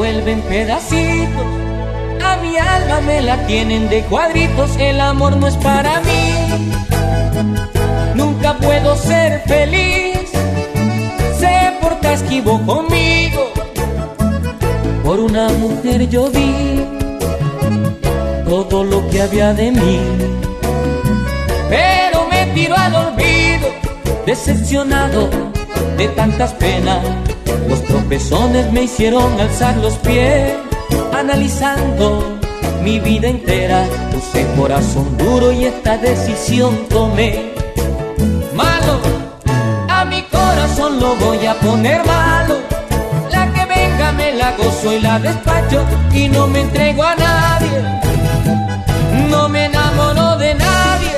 vuelven pedacitos. A mi alma me la tienen de cuadritos. El amor no es para mí. Nunca puedo ser feliz. Se porta esquivo conmigo. Por una mujer yo vi todo lo que había de mí. Pero me tiro al olvido, decepcionado de tantas penas. Los tropezones me hicieron alzar los pies, analizando mi vida entera. Puse corazón duro y esta decisión tomé. Lo voy a poner malo. La que venga me la gozo y la despacho y no me entrego a nadie. No me enamoro de nadie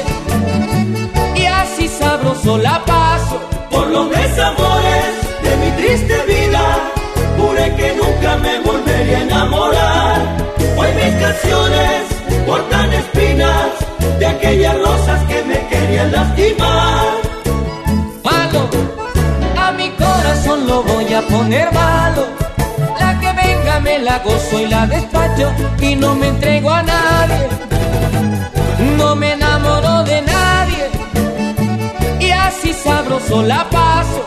y así sabroso la paso. Por los desamores de mi triste vida, juré que nunca me volvería a enamorar. Hoy mis canciones portan espinas de aquellas rosas que me querían lastimar. Lo voy a poner malo. La que venga me la gozo y la despacho y no me entrego a nadie. No me enamoro de nadie y así sabroso la paso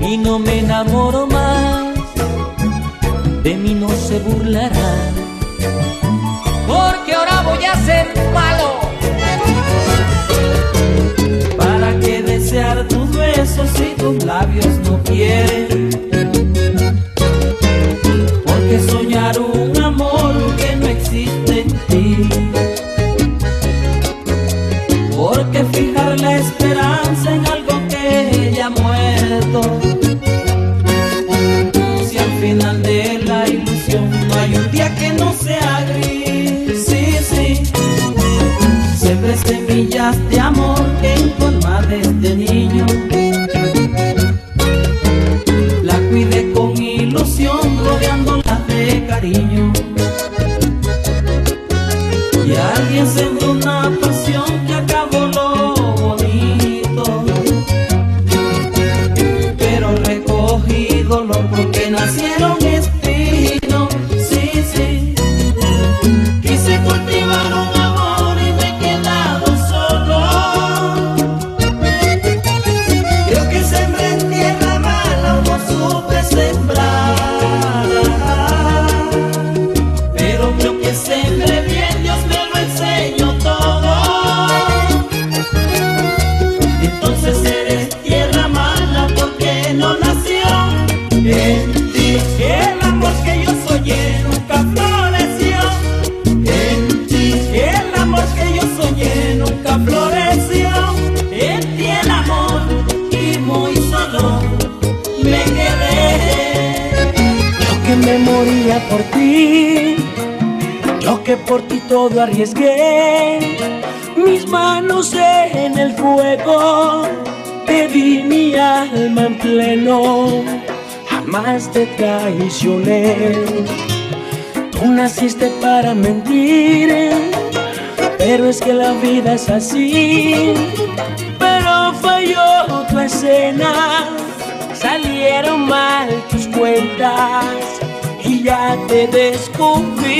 y no me enamoro más. De mí no se burlarán porque ahora voy a ser malo. Labios no quieren? Porque soñar un amor que no existe en ti. Porque fijar la esperanza en algo que ya ha muerto. Si al final de la ilusión no hay un día que no sea gris, sí, sí. Siempre semillas de amor por ti todo arriesgué, mis manos en el fuego, te di mi alma en pleno, jamás te traicioné. Tú naciste para mentir, pero es que la vida es así. Pero falló tu escena, salieron mal tus cuentas ya te descubrí.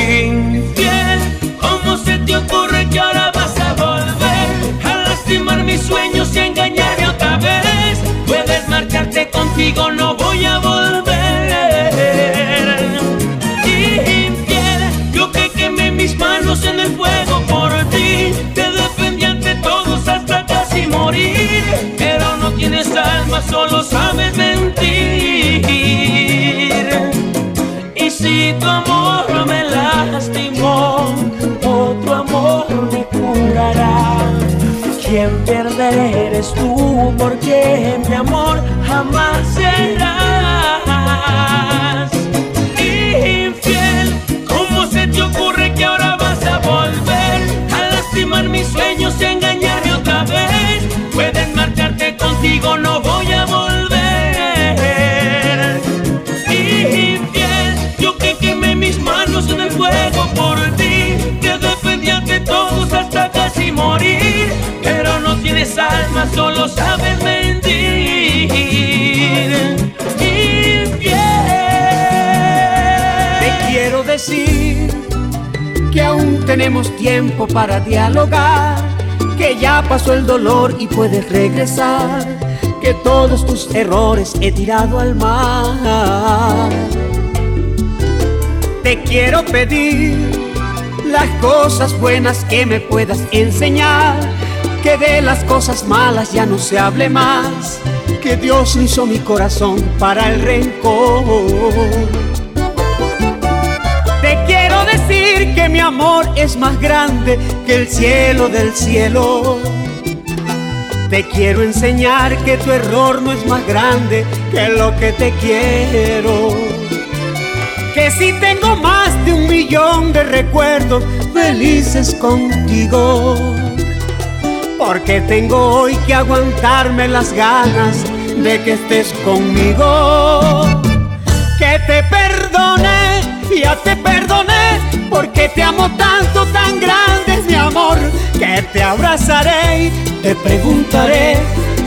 Infiel, ¿cómo se te ocurre que ahora vas a volver a lastimar mis sueños y engañarme otra vez? Puedes marcharte contigo, no voy a alma, solo sabes mentir. Y si tu amor me lastimó, otro amor me curará. Quien pierde eres tú, porque mi amor jamás serás. Infiel, ¿cómo se te ocurre que ahora vas a volver a lastimar mis sueños? Solo sabes mentir. Infiel. Te quiero decir que aún tenemos tiempo para dialogar, que ya pasó el dolor y puedes regresar, que todos tus errores he tirado al mar. Te quiero pedir las cosas buenas que me puedas enseñar, que de las cosas malas ya no se hable más, que Dios hizo mi corazón para el rencor. Te quiero decir que mi amor es más grande que el cielo del cielo. Te quiero enseñar que tu error no es más grande que lo que te quiero. Que si tengo más de un millón de recuerdos felices contigo. Porque tengo hoy que aguantarme las ganas de que estés conmigo. Que te perdone ya te perdoné porque te amo tanto, tan grande es mi amor que te abrazaré y te preguntaré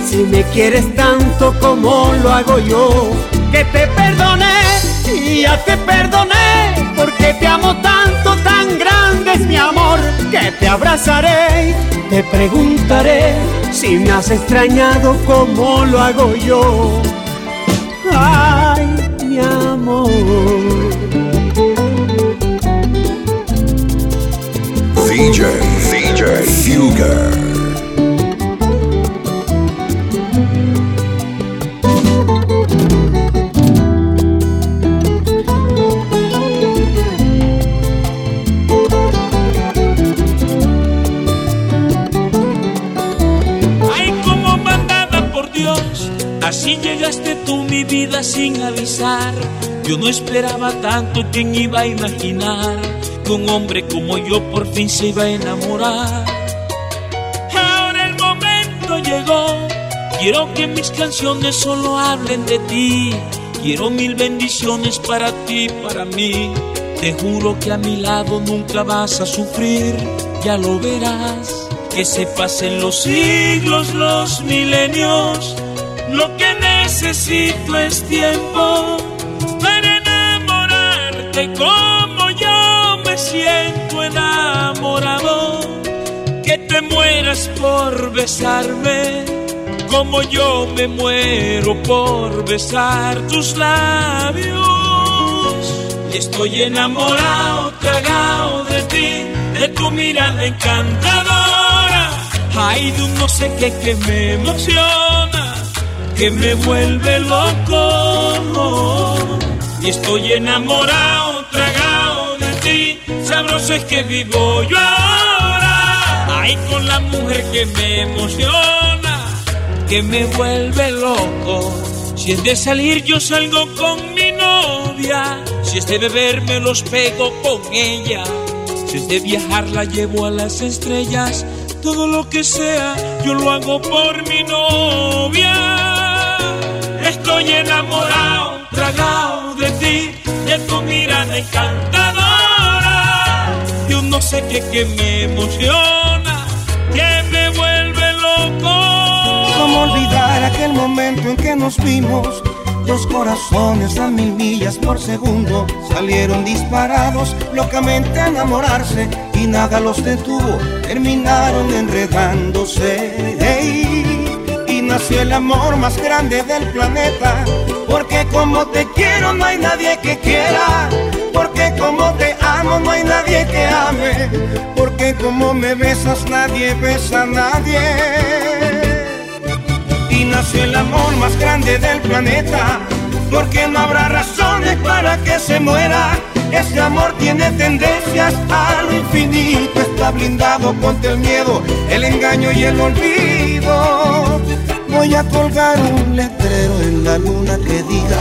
si me quieres tanto como lo hago yo. Que te perdoné y ya te perdoné porque te amo tanto, tan grande es mi amor que te abrazaré y te preguntaré si me has extrañado como lo hago yo. Ay, mi amor. DJ, DJ Fugger. Sin avisar. Yo no esperaba tanto, ¿quién iba a imaginar que un hombre como yo por fin se iba a enamorar? Ahora el momento llegó, quiero que mis canciones solo hablen de ti. Quiero mil bendiciones para ti, para mí. Te juro que a mi lado nunca vas a sufrir, ya lo verás. Que se pasen los siglos, los milenios. Lo que necesito es tiempo para enamorarte como yo me siento enamorado. Que te mueras por besarme como yo me muero por besar tus labios. Estoy enamorado, tragado de ti, de tu mirada encantadora. Ay, de un no sé qué que me emociona, que me vuelve loco. Y estoy enamorado, tragado de ti, sabroso es que vivo yo ahora. Ay, con la mujer que me emociona, que me vuelve loco. Si es de salir, yo salgo con mi novia. Si es de beber, me los pego con ella. Si es de viajar, la llevo a las estrellas. Todo lo que sea, yo lo hago por mi novia. Estoy enamorado, tragado de ti, de tu mirada encantadora. Yo no sé qué que me emociona, que me vuelve loco. ¿Cómo olvidar aquel momento en que nos vimos? Dos corazones a mil millas por segundo salieron disparados, locamente a enamorarse y nada los detuvo, terminaron enredándose. Ey, y nació el amor más grande del planeta, porque como te quiero no hay nadie que quiera, porque como te amo no hay nadie que ame, porque como me besas nadie besa a nadie y nació el amor más grande del planeta. Porque no habrá razones para que se muera. Ese amor tiene tendencias a lo infinito. Está blindado contra el miedo, el engaño y el olvido. Voy a colgar un letrero en la luna que diga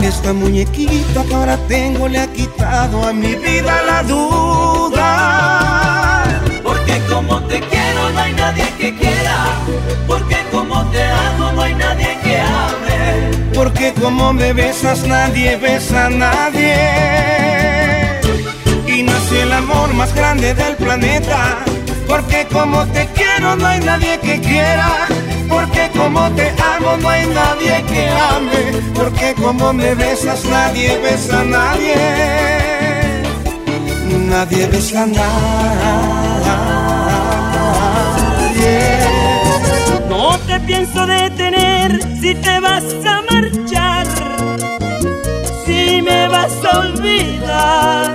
que esta muñequita que ahora tengo le ha quitado a mi vida la duda. Porque como te quiero no hay nadie que quiera, porque como te amo no hay nadie que ame. Porque como me besas nadie besa a nadie. Y nació el amor más grande del planeta. Porque como te quiero no hay nadie que quiera. Como te amo no hay nadie que ame. Porque como me besas nadie besa a nadie. Nadie besa a nadie. No te pienso detener si te vas a marchar, si me vas a olvidar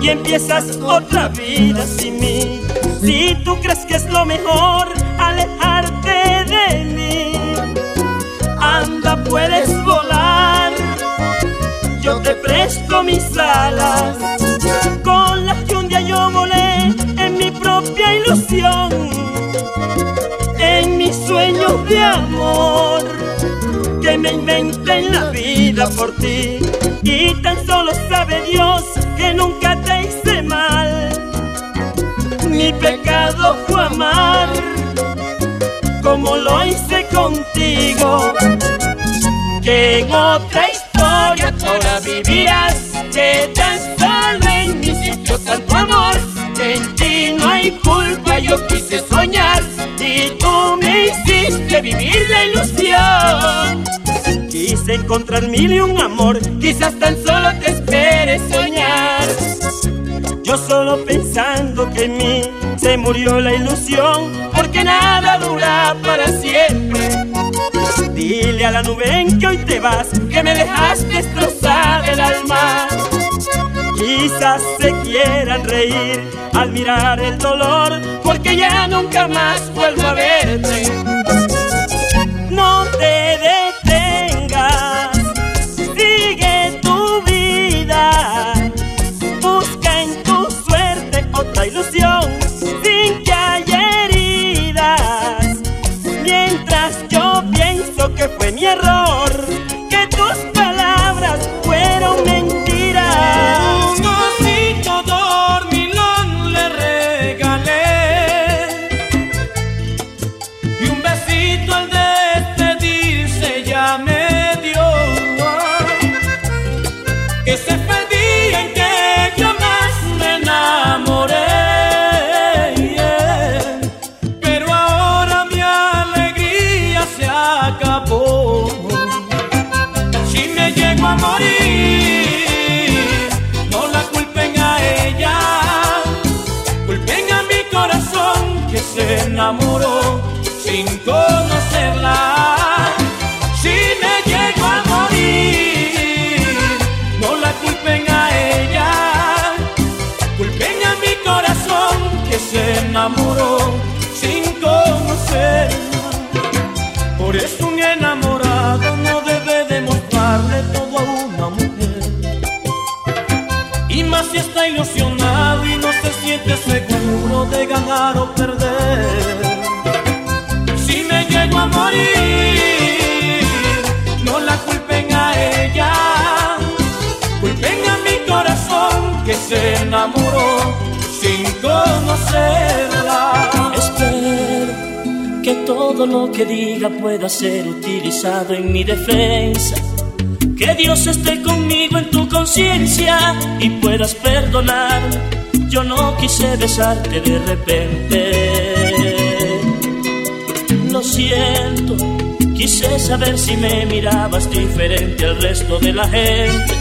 y empiezas otra vida sin mí. Si tú crees que es lo mejor alejarte puedes volar. Yo te presto mis alas con las que un día yo volé en mi propia ilusión en mis sueños de amor que me inventé en la vida por ti y tan solo sabe Dios que nunca te hice mal mi pecado fue amar como lo hice contigo en otra historia ahora vivirás que tan solo en mi sitio tanto amor en ti no hay culpa. Yo quise soñar y tú me hiciste vivir la ilusión. Quise encontrar mil y un amor quizás tan solo te espere soñar. Yo solo pensando que en mí se murió la ilusión, porque nada dura para siempre. Dile a la nube en que hoy te vas, que me dejaste destrozar el alma. Quizás se quieran reír al mirar el dolor, porque ya nunca más vuelvo a verte. Por eso un enamorado no debe demostrarle todo a una mujer. Y más si está ilusionado y no se siente seguro de ganar o perder. Si me llego a morir, no la culpen a ella. Culpen a mi corazón que se enamoró todo lo que diga pueda ser utilizado en mi defensa. Que Dios esté conmigo en tu conciencia y puedas perdonar. Yo no quise besarte de repente. Lo siento, quise saber si me mirabas diferente al resto de la gente.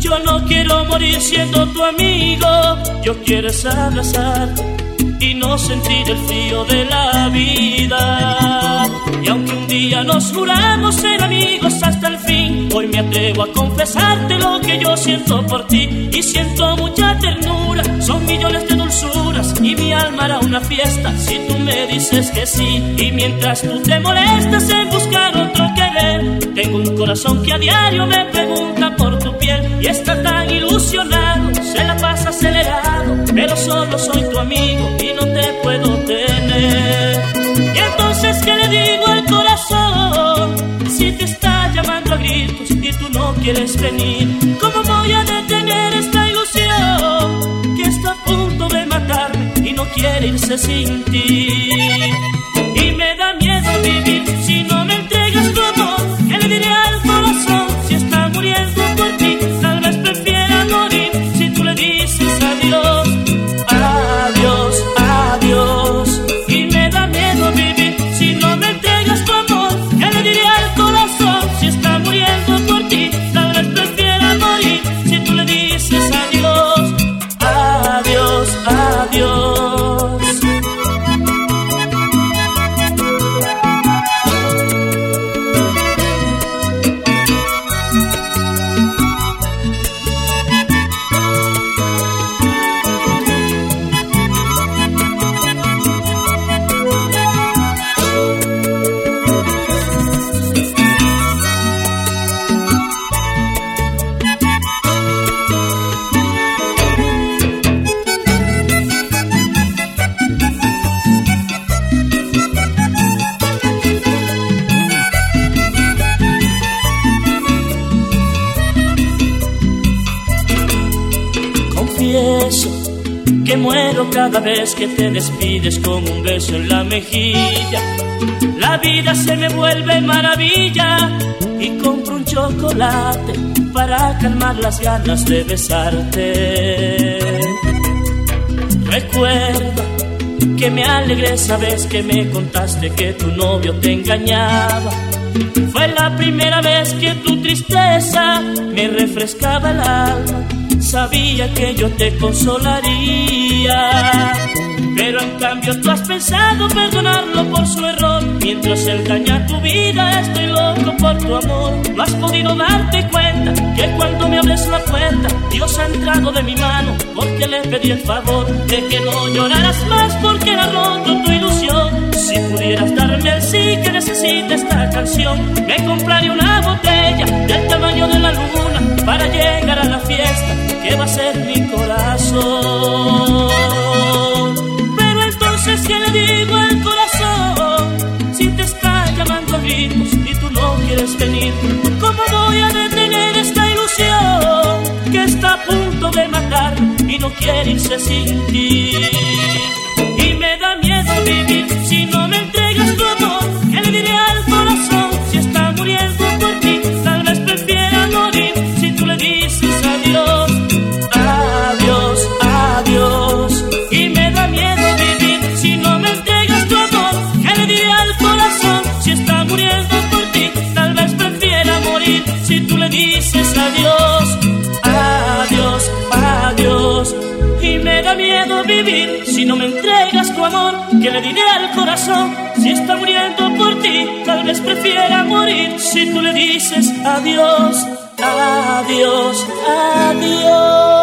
Yo no quiero morir siendo tu amigo, yo quiero abrazarte y no sentir el frío de la vida. Y aunque un día nos juramos ser amigos hasta el fin, hoy me atrevo a confesarte lo que yo siento por ti y siento mucha ternura. Son millones de dulzuras y mi alma hará una fiesta si tú me dices que sí. Y mientras tú te molestas en buscar otro querer, tengo un corazón que a diario me pregunta por tu piel y está tan ilusionado, se la pasa acelerado, pero solo soy tu amigo puedo tener. Y entonces, ¿qué le digo al corazón? Si te está llamando a gritos y tú no quieres venir, ¿cómo voy a detener esta ilusión que está a punto de matarme y no quiere irse sin ti. Y me da miedo vivir muero cada vez que te despides con un beso en la mejilla. La vida se me vuelve maravilla y compro un chocolate para calmar las ganas de besarte. Recuerda que me alegré esa vez que me contaste que tu novio te engañaba. Fue la primera vez que tu tristeza me refrescaba el alma. Sabía que yo te consolaría. Pero en cambio tú has pensado perdonarlo por su error. Mientras él daña tu vida, estoy loco por tu amor. No has podido darte cuenta que cuando me abres la puerta, Dios ha entrado de mi mano porque le pedí el favor de que no lloraras más porque era roto tu ilusión. Si pudieras darme el sí que necesita esta canción, me compraré una botella del tamaño de la luna para llegar a la fiesta quiere irse sin ti? Y me da miedo vivir le al corazón si está muriendo por ti? Tal vez prefiera morir si tú le dices adiós, adiós, adiós.